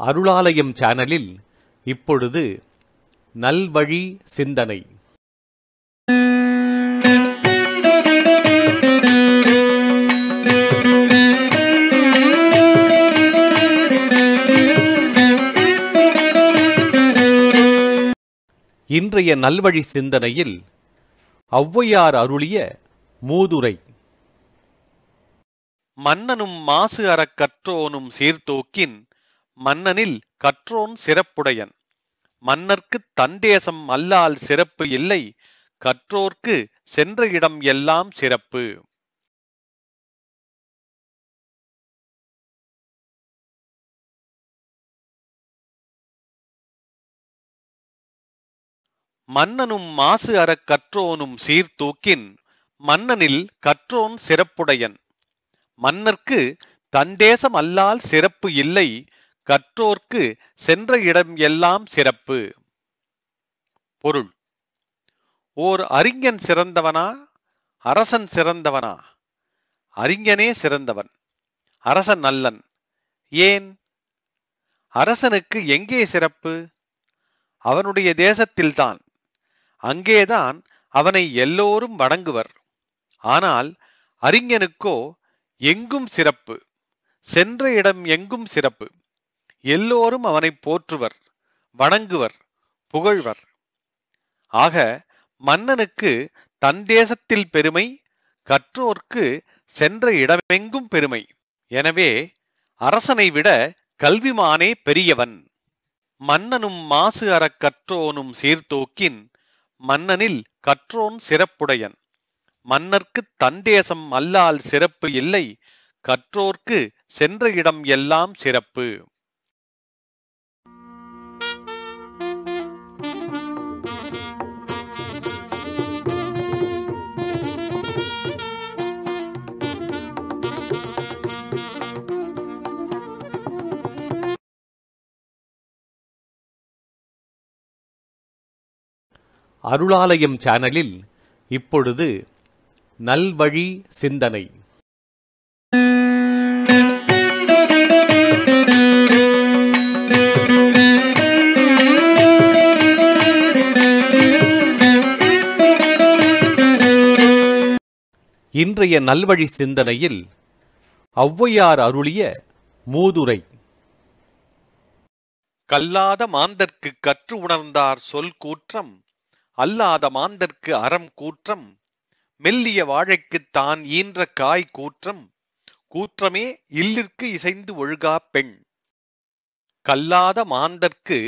அருளாலயம் சேனலில் இப்பொழுது நல்வழி சிந்தனை. இன்றைய நல்வழி சிந்தனையில் ஔவையார் அருளிய மூதுரை. மன்னனும் மாசு அறக்கற்றோனும் சீர்தோக்கின் சீர்தூக்கின் மன்னனில் கற்றோன் சிறப்புடையன். மன்னர்க்குத் தந்தேசம் அல்லால் சிறப்பு இல்லை கற்றோர்க்கு சென்ற இடம் எல்லாம் சிறப்பு. மன்னனும் மாசு அறக் கற்றோனும் சீர்தூக்கின் மன்னனில் கற்றோன் சிறப்புடையன். மன்னர்க்கு தந்தேசம் அல்லால் சிறப்பு இல்லை கற்றோர்க்கு சென்ற இடம் எல்லாம் சிறப்பு. பொருள். ஓர் அறிஞன் சிறந்தவனா? அரசன் சிறந்தவனா? அறிஞனே சிறந்தவன். அரசன் நல்லன். ஏன்? அரசனுக்கு எங்கே சிறப்பு? அவனுடைய தேசத்தில்தான். அங்கேதான் அவனை எல்லோரும் வணங்குவர். ஆனால் அறிஞனுக்கோ எங்கும் சிறப்பு? சென்ற இடம் எங்கும் சிறப்பு? எல்லோரும் அவனை போற்றுவர் வணங்குவர் புகழ்வர். ஆக மன்னனுக்கு தன் தேசத்தில் பெருமை கற்றோர்க்கு சென்ற இடமெங்கும் பெருமை. எனவே அரசனை விட கல்விமானே பெரியவன். மன்னனும் மாசு அறக் கற்றோனும் சீர்தூக்கின் மன்னனில் கற்றோன் சிறப்புடையன். மன்னர்க்குத் தந்தேசம் அல்லால் சிறப்பு இல்லை கற்றோர்க்கு சென்ற இடம் எல்லாம் சிறப்பு. அருளாலயம் சேனலில் இப்பொழுது நல்வழி சிந்தனை. இன்றைய நல்வழி சிந்தனையில் ஔவையார் அருளிய மூதுரை. கல்லாத மாந்தர்க்கு கற்று உணர்ந்தார் சொல் கூற்றம் அல்லாத மாந்தர்க்கு அறம் கூற்றம் மெல்லிய வாழைக்குத் தான் ஈன்ற காய் கூற்றம் கூற்றமே இல்லிற்கு இசைந்து ஒழுகா பெண். கல்லாத மாந்தர்க்கு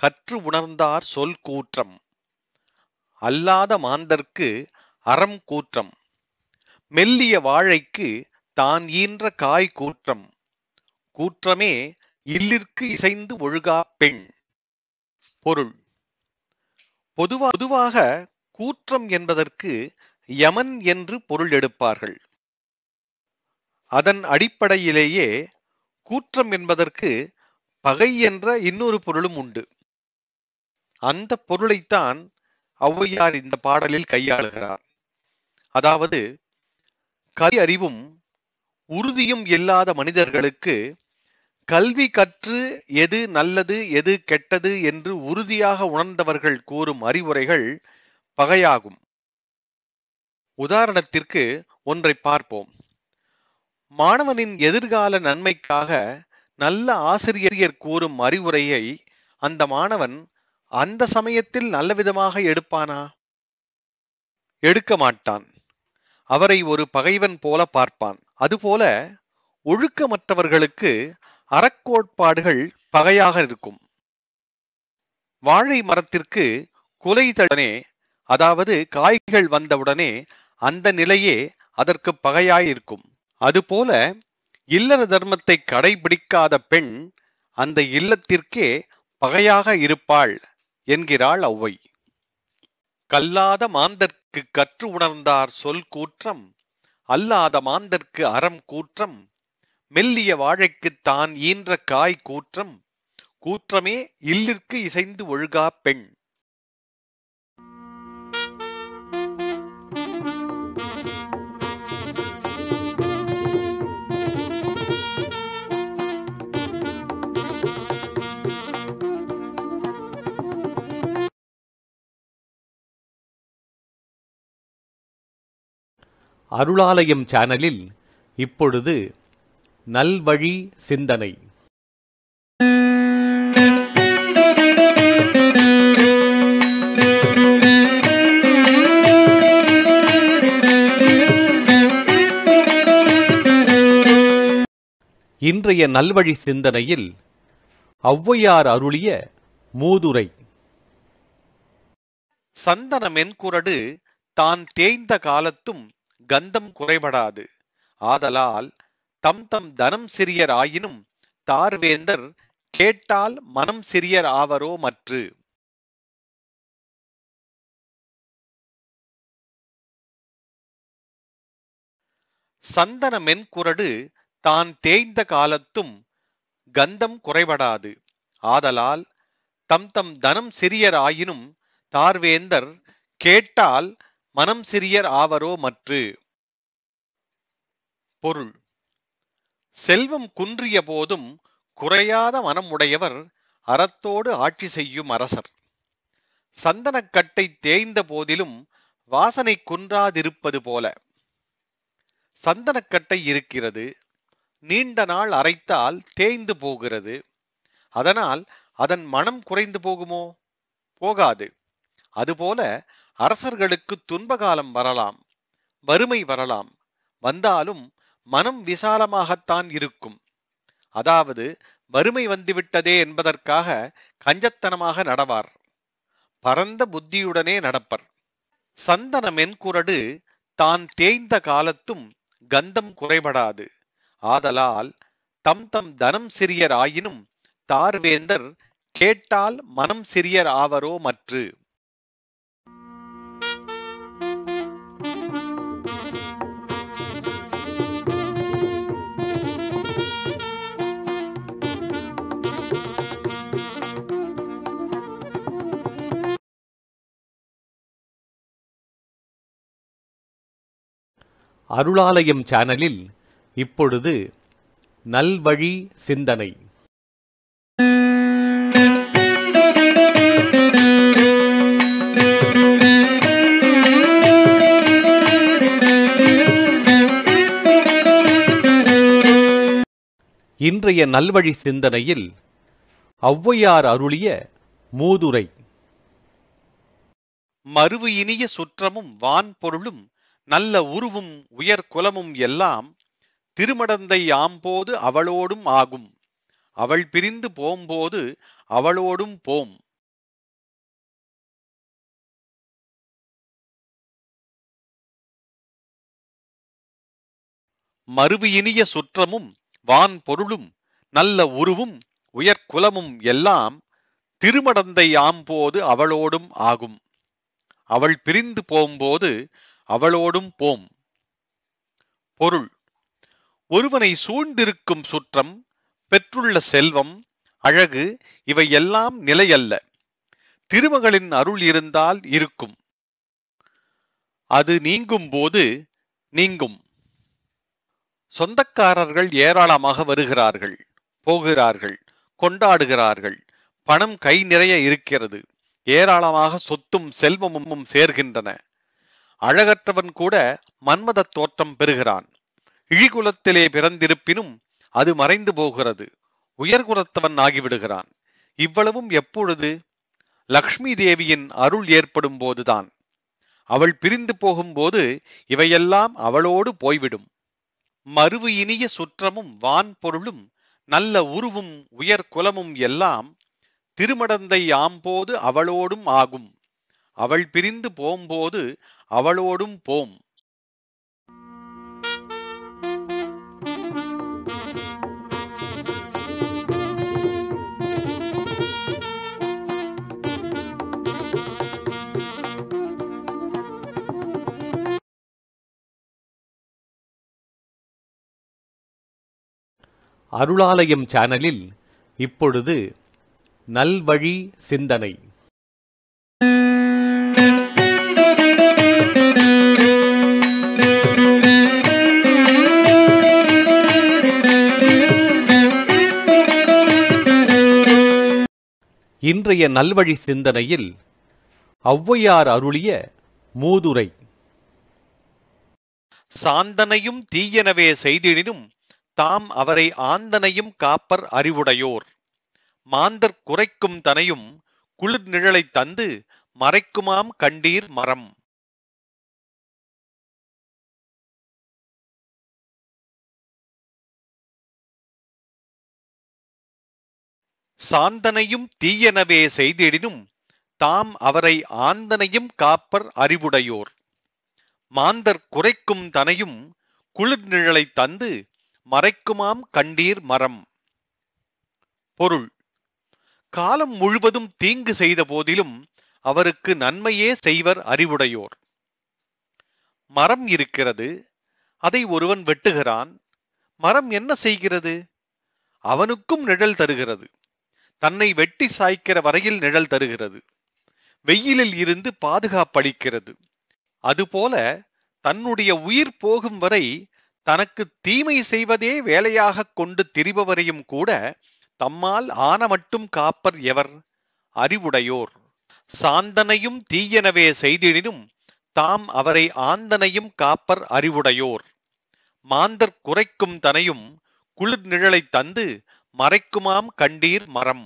கற்று உணர்ந்தார் சொல் கூற்றம் அல்லாத மாந்தர்க்கு அறம் கூற்றம் மெல்லிய வாழைக்கு தான் ஈன்ற காய் கூற்றம் கூற்றமே இல்லிற்கு இசைந்து ஒழுகா பெண். பொருள் பொதுவா பொதுவாக கூற்றம் என்பதற்கு யமன் என்று பொருள் எடுப்பார்கள். அதன் அடிப்படையிலேயே கூற்றம் என்பதற்கு பகை என்ற இன்னொரு பொருளும் உண்டு. அந்த பொருளைத்தான் ஔவையார் இந்த பாடலில் கையாளுகிறார். அதாவது கல்வி அறிவும் உறுதியும் இல்லாத மனிதர்களுக்கு கல்வி கற்று எது நல்லது எது கெட்டது என்று உறுதியாக உணர்ந்தவர்கள் கூறும் அறிவுரைகள் பகையாகும். உதாரணத்திற்கு ஒன்றை பார்ப்போம். மாணவனின் எதிர்கால நன்மைக்காக நல்ல ஆசிரியர் கூறும் அறிவுரையை அந்த மாணவன் அந்த சமயத்தில் நல்லவிதமாக எடுப்பானா? எடுக்க மாட்டான். அவரை ஒரு பகைவன் போல பார்ப்பான். அதுபோல ஒழுக்கமற்றவர்களுக்கு அறக்கோட்பாடுகள் பகையாக இருக்கும். வாழை மரத்திற்கு குலை தடனே அதாவது காய்கள் வந்தவுடனே அந்த நிலையே அதற்கு பகையாயிருக்கும். அதுபோல இல்லற தர்மத்தை கடைபிடிக்காத பெண் அந்த இல்லத்திற்கே பகையாக இருப்பாள் என்கிறாள் ஒளவை கல்லாத மாந்தர்க்கு கற்று உணர்ந்தார் சொல் கூற்றம் அல்லாத மாந்தர்க்கு அறம் கூற்றம் மெல்லிய வாழைக்குத் தான் ஈன்ற காய் கூற்றம் கூற்றமே இல்லிற்கு இசைந்து ஒழுகா பெண். அருளாலயம் சேனலில் இப்பொழுது நல்வழி சிந்தனை. இன்றைய நல்வழி சிந்தனையில் ஔவையார் அருளிய மூதுரை. சந்தன மென்குரடு தான் தேய்ந்த காலத்தும் கந்தம் குறைபடாது. ஆதலால் தம் தம் தனம் சிறியர் ஆயினும் தார்வேந்தர் கேட்டால் மனம் சிறியர் ஆவரோ மற்று. சந்தன மென்குரடு தான் தேய்ந்த காலத்தும் கந்தம் குறைபடாது. ஆதலால் தம் தம் தனம் சிறியர் ஆயினும் தார்வேந்தர் கேட்டால் மனம் சிறியர் ஆவரோ மற்று. பொருள். செல்வம் குன்றிய போதும் குறையாத மனம் உடையவர் அறத்தோடு ஆட்சி செய்யும் அரசர். சந்தனக்கட்டை தேய்ந்த போதிலும் வாசனை குன்றாதிருப்பது போல. சந்தனக்கட்டை இருக்கிறது. நீண்ட நாள் அரைத்தால் தேய்ந்து போகிறது. அதனால் அதன் மனம் குறைந்து போகுமோ? போகாது. அதுபோல அரசர்களுக்கு துன்பகாலம் வரலாம். வறுமை வரலாம். வந்தாலும் மனம் விசாலமாகத்தான் இருக்கும். அதாவது வறுமை வந்துவிட்டதே என்பதற்காக கஞ்சத்தனமாக நடவார். பரந்த புத்தியுடனே நடப்பர். சந்தன மென்குரடு தான் தேய்ந்த காலத்தும் கந்தம் குறைபடாது. ஆதலால் தம் தம் தனம் சிறியர் ஆயினும் தார்வேந்தர் கேட்டால் மனம் சிறியர் ஆவரோ மற்று. அருளாலயம் சேனலில் இப்பொழுது நல்வழி சிந்தனை. இன்றைய நல்வழி சிந்தனையில் ஔவையார் அருளிய மூதுரை. மறுவு இனிய சுற்றமும் வான் பொருளும் நல்ல உருவும் உயர் குலமும் எல்லாம் திருமடந்தை ஆம்போது அவளோடும் ஆகும். அவள் பிரிந்து போம்போது அவளோடும் போம். மறுவு இனிய சுற்றமும் வான் பொருளும் நல்ல உருவும் உயர்குலமும் எல்லாம் திருமடந்தை ஆம்போது அவளோடும் ஆகும். அவள் பிரிந்து போகும்போது அவளோடும் போம். பொருள். ஒருவனை சூழ்ந்திருக்கும் சுற்றம் பெற்றுள்ள செல்வம் அழகு இவை எல்லாம் நிலையல்ல. திருமகளின் அருள் இருந்தால் இருக்கும். அது நீங்கும் போது நீங்கும். சொந்தக்காரர்கள் ஏராளமாக வருகிறார்கள் போகிறார்கள் கொண்டாடுகிறார்கள். பணம் கை நிறைய இருக்கிறது. ஏராளமாக சொத்தும் செல்வமும் சேர்கின்றன. அழகற்றவன் கூட மன்மதத் தோற்றம் பெறுகிறான். இழிகுலத்திலே பிறந்திருப்பினும் அது மறைந்து போகிறது. உயர்குலத்தவன் ஆகிவிடுகிறான். இவ்வளவும் எப்பொழுது? லக்ஷ்மி தேவியின் அருள் ஏற்படும் போதுதான். அவள் பிரிந்து போகும்போது இவையெல்லாம் அவளோடு போய்விடும். மறுவு இனிய சுற்றமும் வான் பொருளும் நல்ல உருவும் உயர் குலமும் எல்லாம் திருமடந்தை ஆம்போது அவளோடும் ஆகும். அவள் பிரிந்து போம்போது அவளோடும் போம். அருளாலயம் சேனலில் இப்பொழுது நல்வழி சிந்தனை. இன்றைய நல்வழி சிந்தனையில் ஔவையார் அருளிய மூதுரை. சாந்தனையும் தீயனவே செய்திடினும் தாம் அவரை ஆந்தனையும் காப்பர் அறிவுடையோர். மாந்தர் குறைக்கும் தனையும் குளிர் நிழலைத் தந்து மறைக்குமாம் கண்டீர் மரம். சாந்தனையும் தீயனவே செய்திடினும் தாம் அவரை ஆந்தனையும் காப்பர் அறிவுடையோர். மாந்தர் குறைக்கும் தனையும் குளிர் நிழலைத் தந்து மறைக்குமாம் கண்டீர் மரம். பொருள். காலம் முழுவதும் தீங்கு செய்த போதிலும் அவருக்கு நன்மையே செய்வர் அறிவுடையோர். மரம் இருக்கிறது அதை ஒருவன் வெட்டுகிறான். மரம் என்ன செய்கிறது? அவனுக்கும் நிழல் தருகிறது. தன்னை வெட்டி சாய்க்கிற வரையில் நிழல் தருகிறது. வெயிலில் இருந்து பாதுகாப்பளிக்கிறது. அதுபோல தன்னுடைய உயிர் போகும் வரை தனக்கு தீமை செய்வதே வேலையாகக் கொண்டு திரிபவரையும் கூட தம்மால் ஆன மட்டும் காப்பர் எவர்? அறிவுடையோர். சாந்தனையும் தீயனவே செய்திடினும் தாம் அவரை ஆந்தனையும் காப்பர் அறிவுடையோர். மாந்தர் குறைக்கும் தனையும் குளிர் நிழலைத் தந்து மறைக்குமாம் கண்டீர் மரம்.